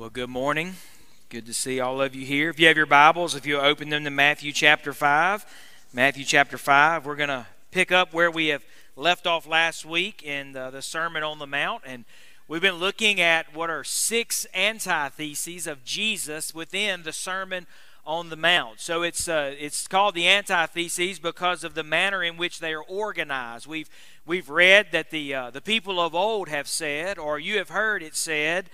Well, good morning. Good to see all of you here. If you have your Bibles, if you open them to Matthew chapter 5, Matthew chapter 5, we're going to pick up where we have left off last week in the, the Sermon on the Mount. And we've been looking at what are six antitheses of Jesus within the Sermon on the Mount. So it's uh, it's called the antitheses because of the manner in which they are organized. We've we've read that the uh, the people of old have said, or you have heard it said,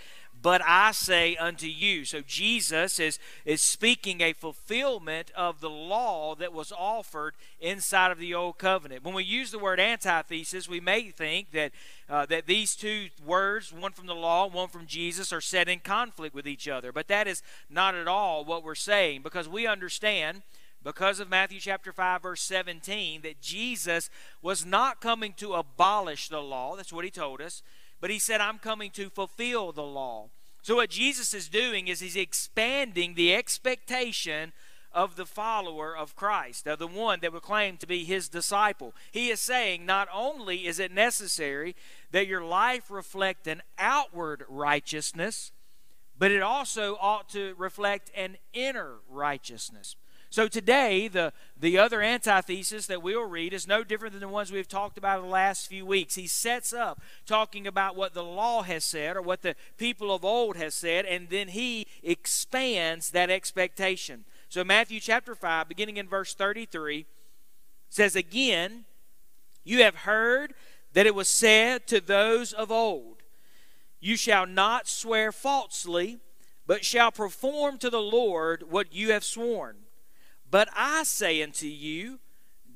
but I say unto you. So Jesus is, is speaking a fulfillment of the law that was offered inside of the old covenant. When we use the word antithesis, we may think that, uh, that these two words, one from the law, one from Jesus, are set in conflict with each other. But that is not at all what we're saying because we understand because of Matthew chapter 5 verse 17 that Jesus was not coming to abolish the law that's what he told us but he said, I'm coming to fulfill the law. So, what Jesus is doing is he's expanding the expectation of the follower of Christ, of the one that would claim to be his disciple. He is saying, not only is it necessary that your life reflect an outward righteousness, but it also ought to reflect an inner righteousness. So today, the, the other antithesis that we'll read is no different than the ones we've talked about the last few weeks. He sets up talking about what the law has said or what the people of old has said, and then he expands that expectation. So Matthew chapter 5, beginning in verse 33, says, Again, you have heard that it was said to those of old, You shall not swear falsely, but shall perform to the Lord what you have sworn. But I say unto you,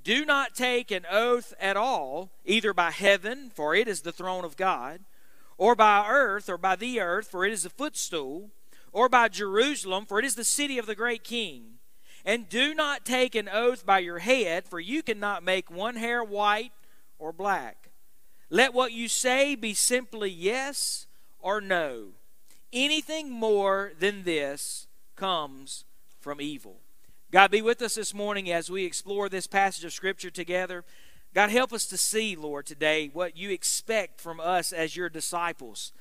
do not take an oath at all, either by heaven, for it is the throne of God, or by earth, or by the earth, for it is the footstool, or by Jerusalem, for it is the city of the great king. And do not take an oath by your head, for you cannot make one hair white or black. Let what you say be simply yes or no. Anything more than this comes from evil. God, be with us this morning as we explore this passage of Scripture together. God, help us to see, Lord, today what you expect from us as your disciples.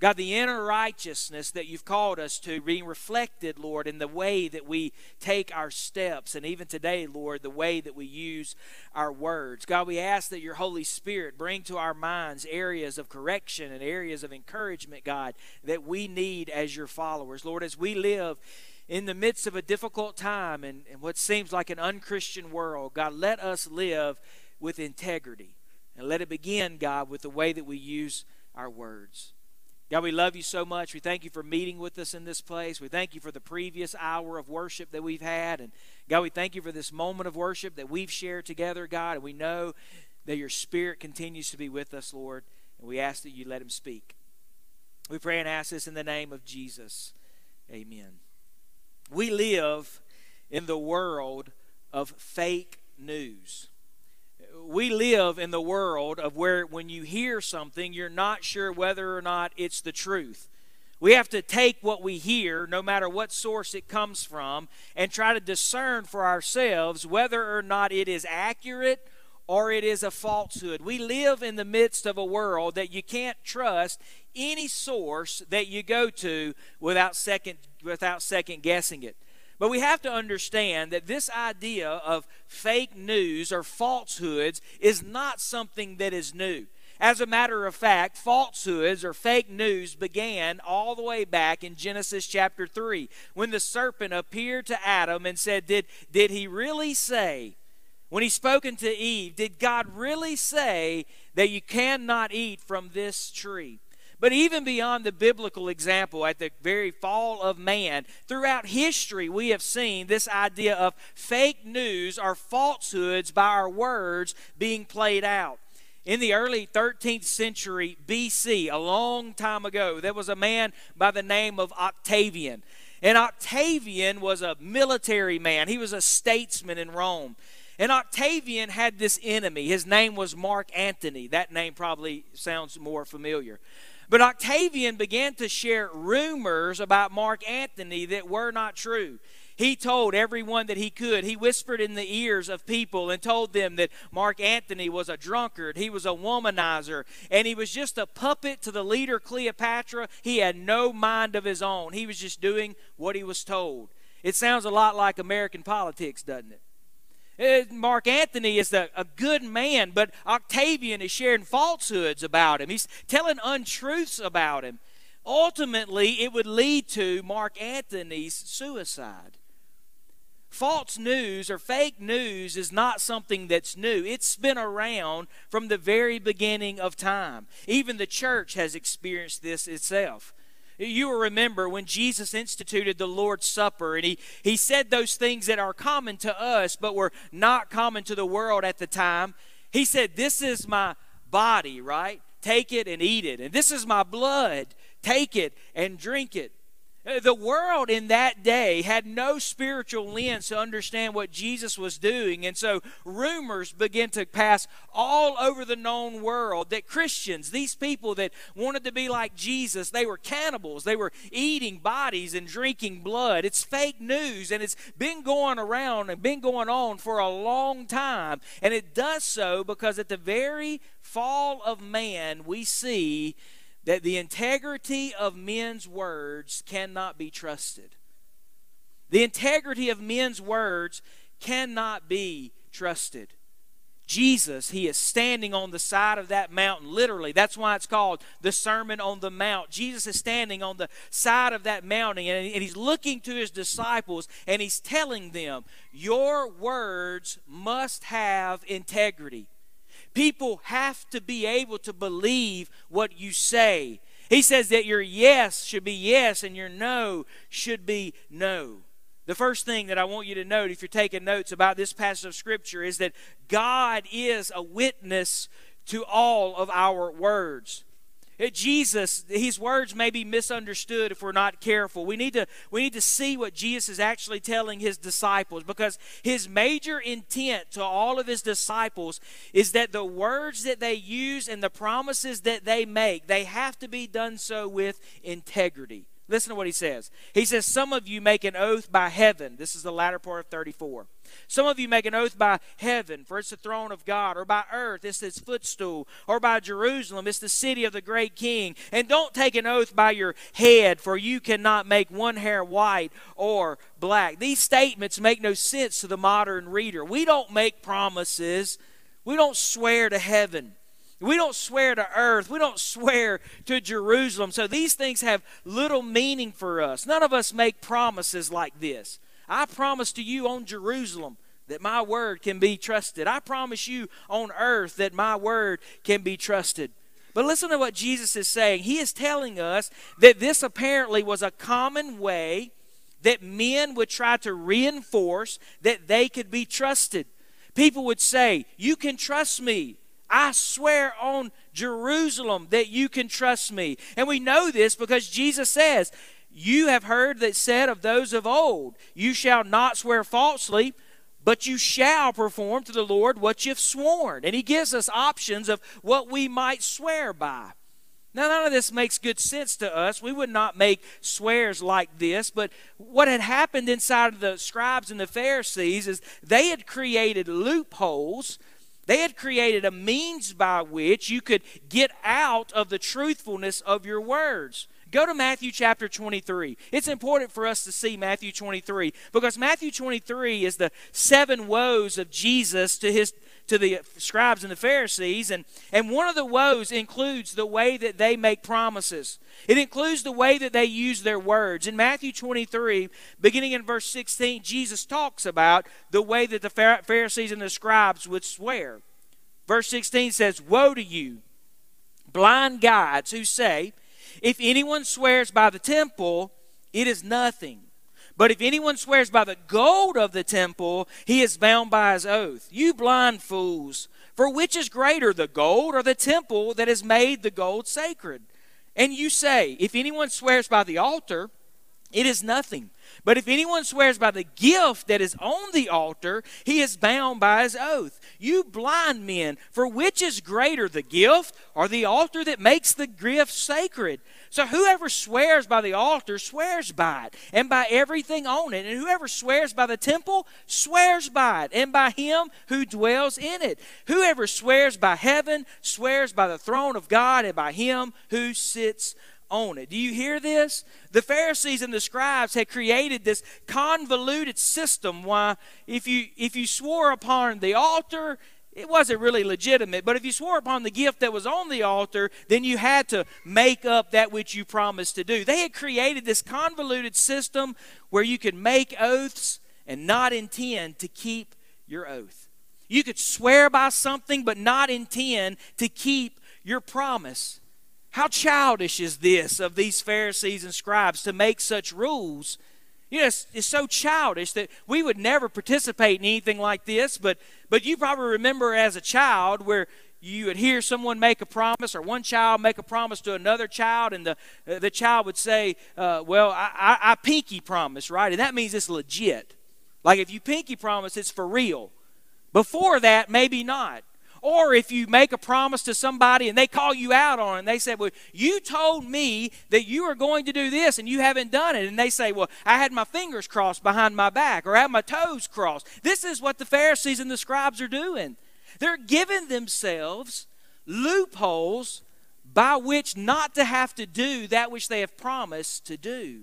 God, the inner righteousness that you've called us to being reflected, Lord, in the way that we take our steps, and even today, Lord, the way that we use our words. God, we ask that your Holy Spirit bring to our minds areas of correction and areas of encouragement, God, that we need as your followers. Lord, as we live in the midst of a difficult time and, and what seems like an unchristian world, God, let us live with integrity. And let it begin, God, with the way that we use our words. God, we love you so much. We thank you for meeting with us in this place. We thank you for the previous hour of worship that we've had. And God, we thank you for this moment of worship that we've shared together, God. And we know that your spirit continues to be with us, Lord. And we ask that you let him speak. We pray and ask this in the name of Jesus. Amen. We live in the world of fake news. We live in the world of where when you hear something, you're not sure whether or not it's the truth. We have to take what we hear, no matter what source it comes from, and try to discern for ourselves whether or not it is accurate or it is a falsehood. We live in the midst of a world that you can't trust any source that you go to without second without second guessing it. But we have to understand that this idea of fake news or falsehoods is not something that is new. As a matter of fact, falsehoods or fake news began all the way back in Genesis chapter 3 when the serpent appeared to Adam and said, Did, did he really say, when he spoken to Eve, did God really say that you cannot eat from this tree? But even beyond the biblical example, at the very fall of man, throughout history, we have seen this idea of fake news or falsehoods by our words being played out. In the early 13th century BC, a long time ago, there was a man by the name of Octavian. And Octavian was a military man, he was a statesman in Rome. And Octavian had this enemy. His name was Mark Antony. That name probably sounds more familiar. But Octavian began to share rumors about Mark Antony that were not true. he told everyone that he could. He whispered in the ears of people and told them that Mark Antony was a drunkard, he was a womanizer, and he was just a puppet to the leader Cleopatra. He had no mind of his own. He was just doing what he was told. It sounds a lot like American politics, doesn't it? Uh, Mark Antony is a, a good man, but Octavian is sharing falsehoods about him. He's telling untruths about him. Ultimately, it would lead to Mark Antony's suicide. False news or fake news is not something that's new. It's been around from the very beginning of time. Even the church has experienced this itself. You will remember when Jesus instituted the Lord's Supper and he, he said those things that are common to us but were not common to the world at the time. He said, This is my body, right? Take it and eat it. And this is my blood. Take it and drink it. Uh, the world in that day had no spiritual lens to understand what Jesus was doing. And so rumors began to pass all over the known world that Christians, these people that wanted to be like Jesus, they were cannibals. They were eating bodies and drinking blood. It's fake news, and it's been going around and been going on for a long time. And it does so because at the very fall of man, we see that the integrity of men's words cannot be trusted. The integrity of men's words cannot be trusted. Jesus, he is standing on the side of that mountain, literally. That's why it's called the Sermon on the Mount. Jesus is standing on the side of that mountain and he's looking to his disciples and he's telling them, Your words must have integrity. People have to be able to believe what you say. He says that your yes should be yes and your no should be no. The first thing that I want you to note, if you're taking notes about this passage of Scripture, is that God is a witness to all of our words. Jesus, his words may be misunderstood if we're not careful. We need to we need to see what Jesus is actually telling his disciples because his major intent to all of his disciples is that the words that they use and the promises that they make, they have to be done so with integrity. Listen to what he says. He says, Some of you make an oath by heaven. This is the latter part of 34. Some of you make an oath by heaven, for it's the throne of God, or by earth, it's its footstool, or by Jerusalem, it's the city of the great king. And don't take an oath by your head, for you cannot make one hair white or black. These statements make no sense to the modern reader. We don't make promises, we don't swear to heaven. We don't swear to earth. We don't swear to Jerusalem. So these things have little meaning for us. None of us make promises like this. I promise to you on Jerusalem that my word can be trusted. I promise you on earth that my word can be trusted. But listen to what Jesus is saying. He is telling us that this apparently was a common way that men would try to reinforce that they could be trusted. People would say, You can trust me. I swear on Jerusalem that you can trust me. And we know this because Jesus says, You have heard that said of those of old, You shall not swear falsely, but you shall perform to the Lord what you've sworn. And He gives us options of what we might swear by. Now, none of this makes good sense to us. We would not make swears like this. But what had happened inside of the scribes and the Pharisees is they had created loopholes they had created a means by which you could get out of the truthfulness of your words. Go to Matthew chapter 23. It's important for us to see Matthew 23 because Matthew 23 is the seven woes of Jesus to his to the scribes and the Pharisees and and one of the woes includes the way that they make promises. It includes the way that they use their words. In Matthew 23, beginning in verse 16, Jesus talks about the way that the Pharisees and the scribes would swear. Verse 16 says, "Woe to you, blind guides who say, if anyone swears by the temple, it is nothing. But if anyone swears by the gold of the temple, he is bound by his oath. You blind fools, for which is greater, the gold or the temple that has made the gold sacred? And you say, if anyone swears by the altar, it is nothing. But if anyone swears by the gift that is on the altar, he is bound by his oath. You blind men, for which is greater, the gift or the altar that makes the gift sacred? So whoever swears by the altar swears by it, and by everything on it. And whoever swears by the temple swears by it, and by him who dwells in it. Whoever swears by heaven swears by the throne of God, and by him who sits on it. Do you hear this? The Pharisees and the scribes had created this convoluted system why if you if you swore upon the altar it wasn't really legitimate, but if you swore upon the gift that was on the altar, then you had to make up that which you promised to do. They had created this convoluted system where you could make oaths and not intend to keep your oath. You could swear by something but not intend to keep your promise. How childish is this of these Pharisees and scribes to make such rules? You know, it's, it's, so childish that we would never participate in anything like this, but, but you probably remember as a child where you would hear someone make a promise or one child make a promise to another child and the, uh, the child would say uh, well I, I, I pinky promise right? And that means it's legit. Like if you pinky promise it's for real. Before that maybe not or if you make a promise to somebody and they call you out on it and they say, Well, you told me that you were going to do this and you haven't done it. And they say, Well, I had my fingers crossed behind my back or I had my toes crossed. This is what the Pharisees and the scribes are doing. They're giving themselves loopholes by which not to have to do that which they have promised to do.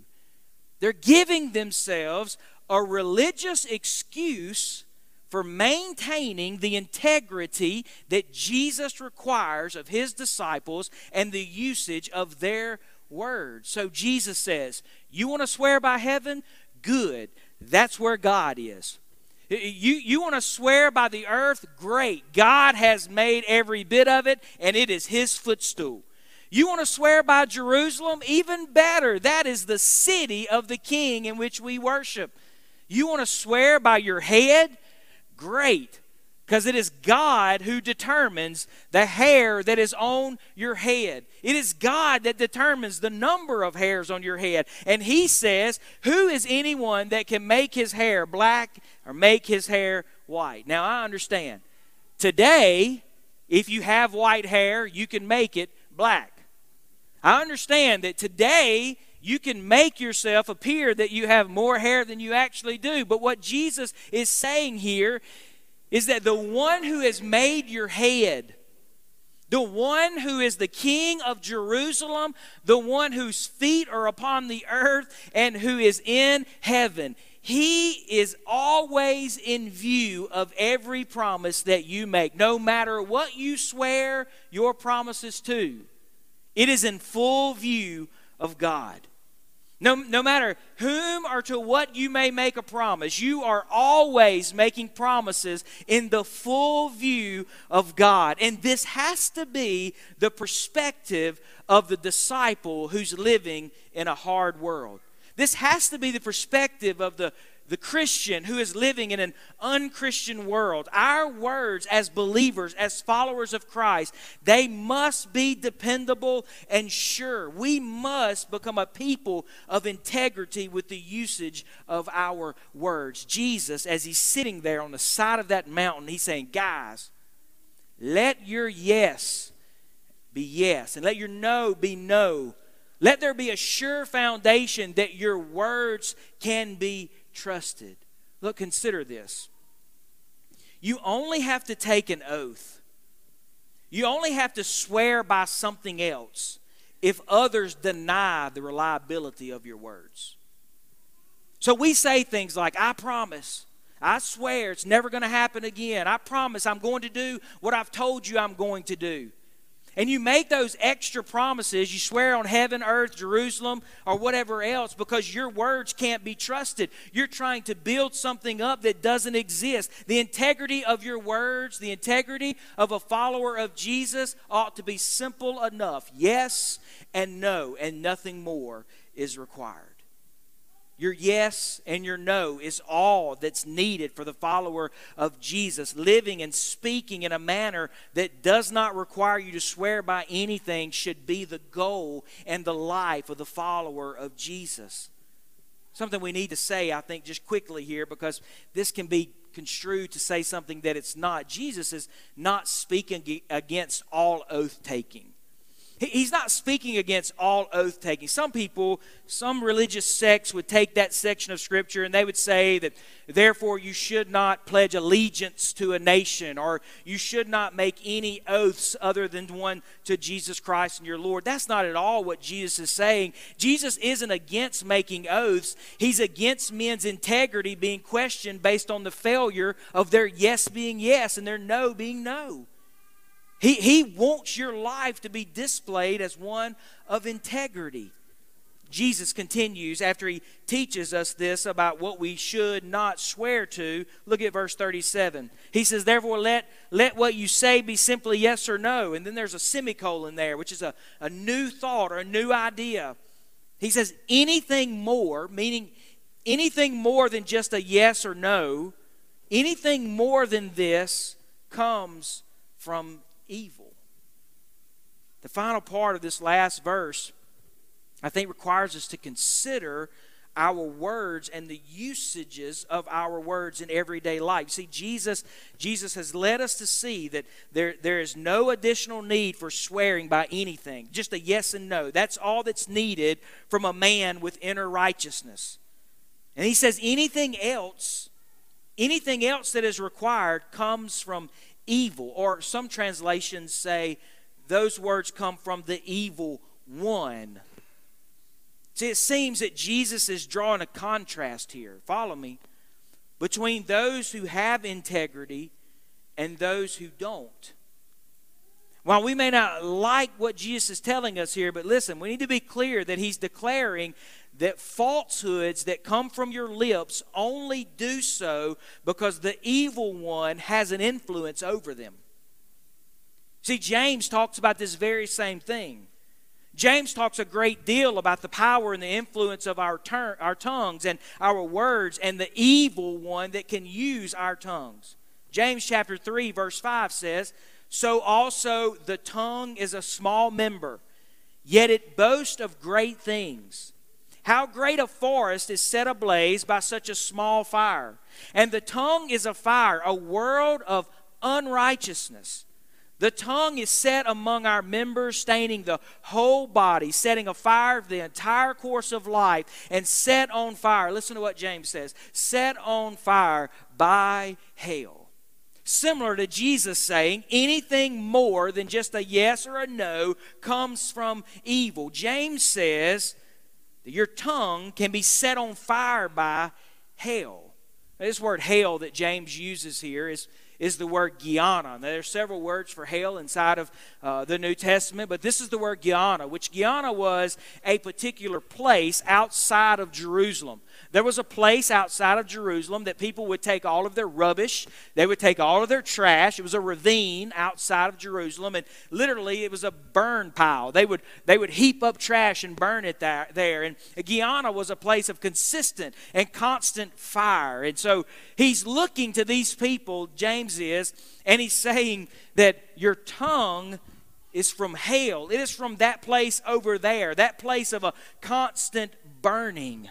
They're giving themselves a religious excuse for maintaining the integrity that Jesus requires of his disciples and the usage of their words. So Jesus says, You want to swear by heaven? Good. That's where God is. You, you want to swear by the earth? Great. God has made every bit of it, and it is His footstool. You want to swear by Jerusalem? Even better. That is the city of the King in which we worship. You want to swear by your head? Great because it is God who determines the hair that is on your head. It is God that determines the number of hairs on your head. And He says, Who is anyone that can make his hair black or make his hair white? Now, I understand. Today, if you have white hair, you can make it black. I understand that today, you can make yourself appear that you have more hair than you actually do. But what Jesus is saying here is that the one who has made your head, the one who is the king of Jerusalem, the one whose feet are upon the earth and who is in heaven, he is always in view of every promise that you make, no matter what you swear your promises to. It is in full view of God. No, no matter whom or to what you may make a promise, you are always making promises in the full view of God. And this has to be the perspective of the disciple who's living in a hard world. This has to be the perspective of the the Christian who is living in an unchristian world, our words as believers, as followers of Christ, they must be dependable and sure. We must become a people of integrity with the usage of our words. Jesus, as he's sitting there on the side of that mountain, he's saying, Guys, let your yes be yes, and let your no be no. Let there be a sure foundation that your words can be trusted. Look, consider this. You only have to take an oath, you only have to swear by something else if others deny the reliability of your words. So we say things like, I promise. I swear it's never going to happen again. I promise I'm going to do what I've told you I'm going to do and you make those extra promises, you swear on heaven, earth, Jerusalem, or whatever else because your words can't be trusted. You're trying to build something up that doesn't exist. The integrity of your words, the integrity of a follower of Jesus ought to be simple enough yes and no, and nothing more is required. Your yes and your no is all that's needed for the follower of Jesus. Living and speaking in a manner that does not require you to swear by anything should be the goal and the life of the follower of Jesus. something we need to say, I think, just quickly here, because this can be construed to say something that it's not. Jesus is not speaking against all oath taking. He's not speaking against all oath taking. Some people, some religious sects would take that section of Scripture and they would say that, therefore, you should not pledge allegiance to a nation or you should not make any oaths other than one to Jesus Christ and your Lord. That's not at all what Jesus is saying. Jesus isn't against making oaths, He's against men's integrity being questioned based on the failure of their yes being yes and their no being no. He, he wants your life to be displayed as one of integrity. Jesus continues after he teaches us this about what we should not swear to. Look at verse 37. He says, Therefore, let, let what you say be simply yes or no. And then there's a semicolon there, which is a, a new thought or a new idea. He says, Anything more, meaning anything more than just a yes or no, anything more than this comes from evil. The final part of this last verse, I think, requires us to consider our words and the usages of our words in everyday life. See, Jesus, Jesus has led us to see that there, there is no additional need for swearing by anything. Just a yes and no. That's all that's needed from a man with inner righteousness. And he says anything else, anything else that is required comes from evil. Or some translations say those words come from the evil one. See, it seems that Jesus is drawing a contrast here. Follow me. Between those who have integrity and those who don't. While we may not like what Jesus is telling us here, but listen, we need to be clear that he's declaring that falsehoods that come from your lips only do so because the evil one has an influence over them. See, James talks about this very same thing. James talks a great deal about the power and the influence of our, ter- our tongues and our words and the evil one that can use our tongues. James chapter 3, verse 5 says, So also the tongue is a small member, yet it boasts of great things. How great a forest is set ablaze by such a small fire. And the tongue is a fire, a world of unrighteousness. The tongue is set among our members, staining the whole body, setting afire the entire course of life, and set on fire. Listen to what James says set on fire by hell. Similar to Jesus saying, anything more than just a yes or a no comes from evil. James says, your tongue can be set on fire by hell. This word hell that James uses here is is the word Gehenna. There are several words for hell inside of uh, the New Testament, but this is the word Gehenna, which Gehenna was a particular place outside of Jerusalem. There was a place outside of Jerusalem that people would take all of their rubbish, they would take all of their trash. It was a ravine outside of Jerusalem, and literally it was a burn pile. They would, they would heap up trash and burn it there. there. And Gehenna was a place of consistent and constant fire. And so he's looking to these people, James is, and he's saying that your tongue is from hell. It is from that place over there, that place of a constant burning.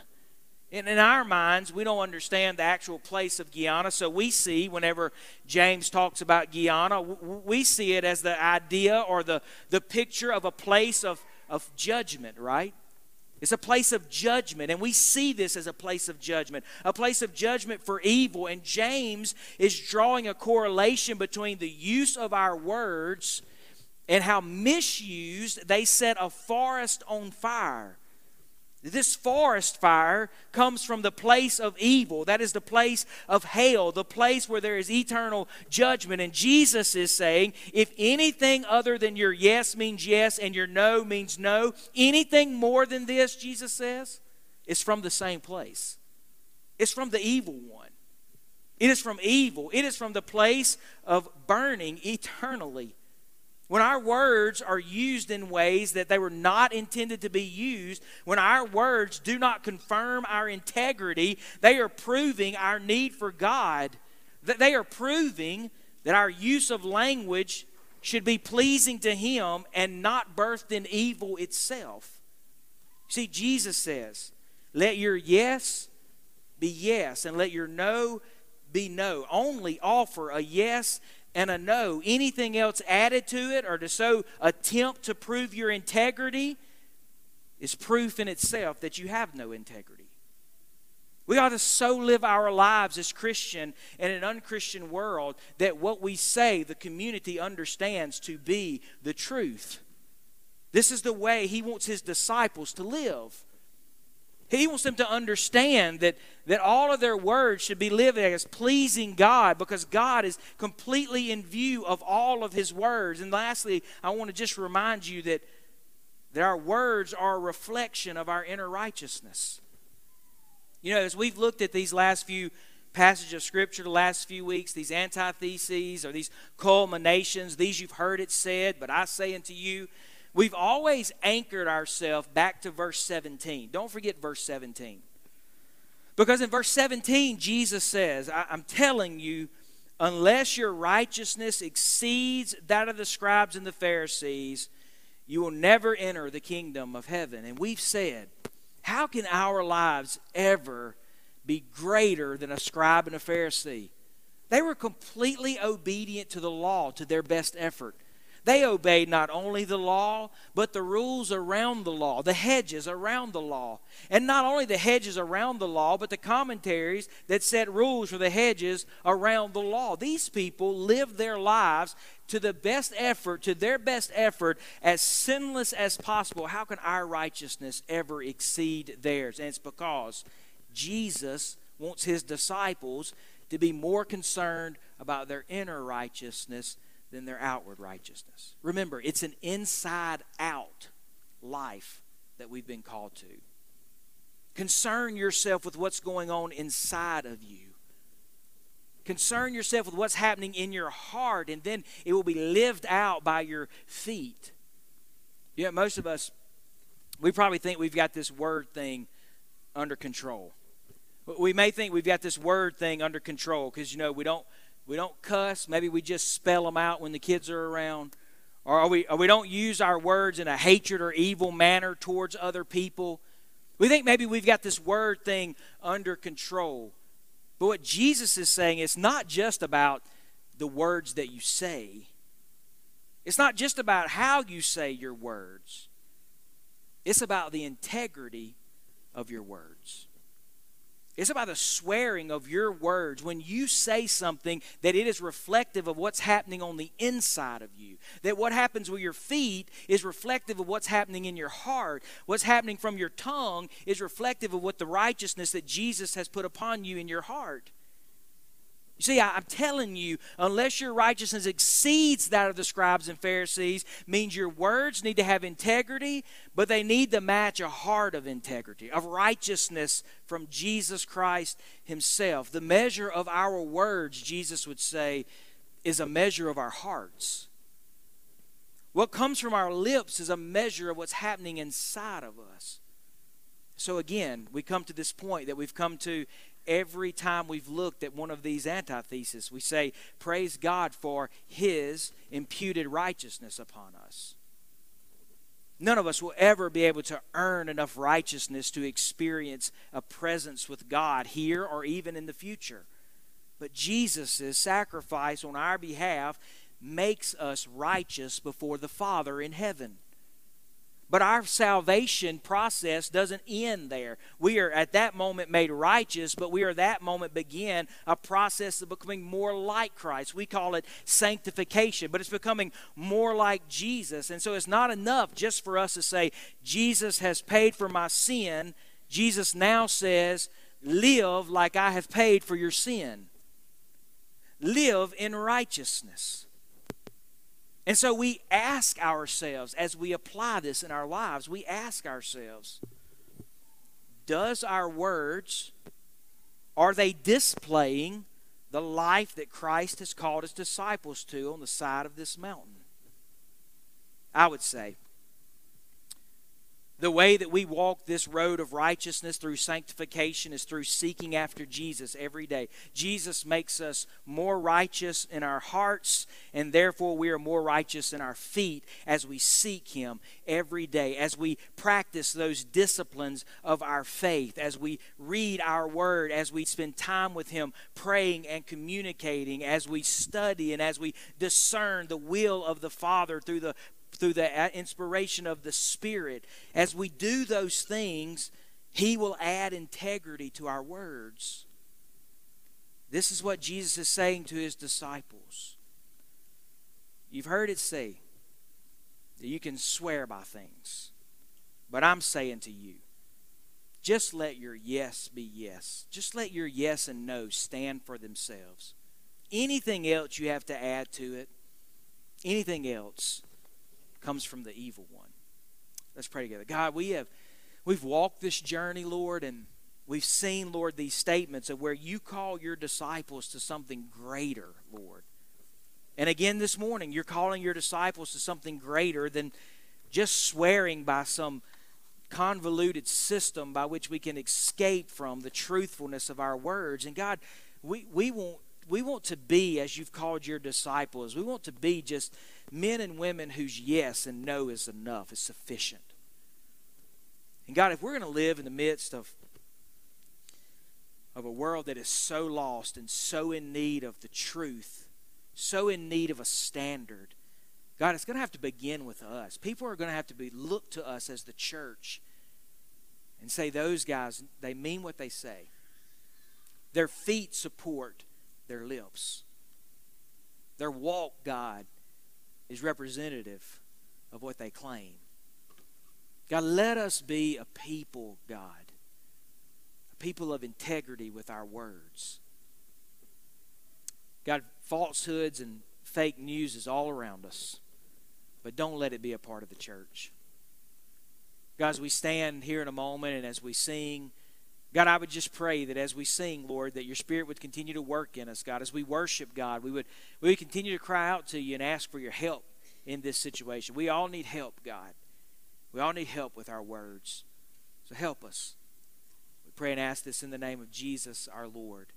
In, in our minds, we don't understand the actual place of Gehenna. So we see, whenever James talks about Gehenna, we see it as the idea or the, the picture of a place of, of judgment, right? It's a place of judgment, and we see this as a place of judgment, a place of judgment for evil. And James is drawing a correlation between the use of our words and how misused they set a forest on fire. This forest fire comes from the place of evil. That is the place of hell, the place where there is eternal judgment. And Jesus is saying if anything other than your yes means yes and your no means no, anything more than this, Jesus says, is from the same place. It's from the evil one. It is from evil. It is from the place of burning eternally. When our words are used in ways that they were not intended to be used, when our words do not confirm our integrity, they are proving our need for God. That they are proving that our use of language should be pleasing to Him and not birthed in evil itself. See, Jesus says, Let your yes be yes, and let your no be no. Only offer a yes and a no. Anything else added to it or to so attempt to prove your integrity is proof in itself that you have no integrity. We ought to so live our lives as Christian in an unchristian world that what we say the community understands to be the truth. This is the way he wants his disciples to live. He wants them to understand that, that all of their words should be living as pleasing God because God is completely in view of all of His words. And lastly, I want to just remind you that, that our words are a reflection of our inner righteousness. You know, as we've looked at these last few passages of Scripture the last few weeks, these antitheses or these culminations, these you've heard it said, but I say unto you, we've always anchored ourselves back to verse 17. Don't forget verse 17. Because in verse 17, Jesus says, I'm telling you, unless your righteousness exceeds that of the scribes and the Pharisees, you will never enter the kingdom of heaven. And we've said, how can our lives ever be greater than a scribe and a Pharisee? They were completely obedient to the law to their best effort. They obeyed not only the law, but the rules around the law, the hedges around the law. And not only the hedges around the law, but the commentaries that set rules for the hedges around the law. These people lived their lives to the best effort, to their best effort, as sinless as possible. How can our righteousness ever exceed theirs? And it's because Jesus wants his disciples to be more concerned about their inner righteousness than their outward righteousness. Remember, it's an inside out life that we've been called to. Concern yourself with what's going on inside of you. Concern yourself with what's happening in your heart, and then it will be lived out by your feet. Yeah, most of us, we probably think we've got this word thing under control. We may think we've got this word thing under control because, you know, we don't we don't cuss. Maybe we just spell them out when the kids are around. Or we, or we don't use our words in a hatred or evil manner towards other people. We think maybe we've got this word thing under control. But what Jesus is saying is not just about the words that you say, it's not just about how you say your words, it's about the integrity of your words. It's about the swearing of your words. When you say something, that it is reflective of what's happening on the inside of you. That what happens with your feet is reflective of what's happening in your heart. What's happening from your tongue is reflective of what the righteousness that Jesus has put upon you in your heart. You see, I, am telling you, unless your righteousness exceeds that of the scribes and Pharisees, means your words need to have integrity, but they need to match a heart of integrity, of righteousness from Jesus Christ Himself. The measure of our words, Jesus would say, is a measure of our hearts. What comes from our lips is a measure of what's happening inside of us. So again, we come to this point that we've come to every time we've looked at one of these antitheses. We say, Praise God for His imputed righteousness upon us. None of us will ever be able to earn enough righteousness to experience a presence with God here or even in the future. But Jesus' sacrifice on our behalf makes us righteous before the Father in heaven. But our salvation process doesn't end there. We are at that moment made righteous, but we are that moment begin a process of becoming more like Christ. We call it sanctification, but it's becoming more like Jesus. And so it's not enough just for us to say, Jesus has paid for my sin. Jesus now says, live like I have paid for your sin. Live in righteousness. And so we ask ourselves, as we apply this in our lives, we ask ourselves, does our words, are they displaying the life that Christ has called his disciples to on the side of this mountain? I would say The way that we walk this road of righteousness through sanctification is through seeking after Jesus every day. Jesus makes us more righteous in our hearts, and therefore we are more righteous in our feet as we seek Him every day, as we practice those disciplines of our faith, as we read our Word, as we spend time with Him praying and communicating, as we study and as we discern the will of the Father through the through the inspiration of the Spirit, as we do those things, He will add integrity to our words. This is what Jesus is saying to His disciples. You've heard it say that you can swear by things, but I'm saying to you, just let your yes be yes. Just let your yes and no stand for themselves. Anything else you have to add to it, anything else, comes from the evil one. Let's pray together. God, we have we've walked this journey, Lord, and we've seen, Lord, these statements of where you call your disciples to something greater, Lord. And again this morning, you're calling your disciples to something greater than just swearing by some convoluted system by which we can escape from the truthfulness of our words. And God, we, we want we want to be as you've called your disciples. We want to be just men and women whose yes and no is enough, is sufficient. And God, if we're going to live in the midst of, of a world that is so lost and so in need of the truth, so in need of a standard, God, it's going to have to begin with us. People are going to have to be look to us as the church and say, those guys, they mean what they say. Their feet support their lips. Their walk, God, is representative of what they claim. God, let us be a people, God, a people of integrity with our words. God, falsehoods and fake news is all around us, but don't let it be a part of the church. God, as we stand here in a moment and as we sing, God, I would just pray that as we sing, Lord, that your Spirit would continue to work in us, God. As we worship, God, we would, we would continue to cry out to you and ask for your help in this situation. We all need help, God. We all need help with our words. So help us. We pray and ask this in the name of Jesus our Lord.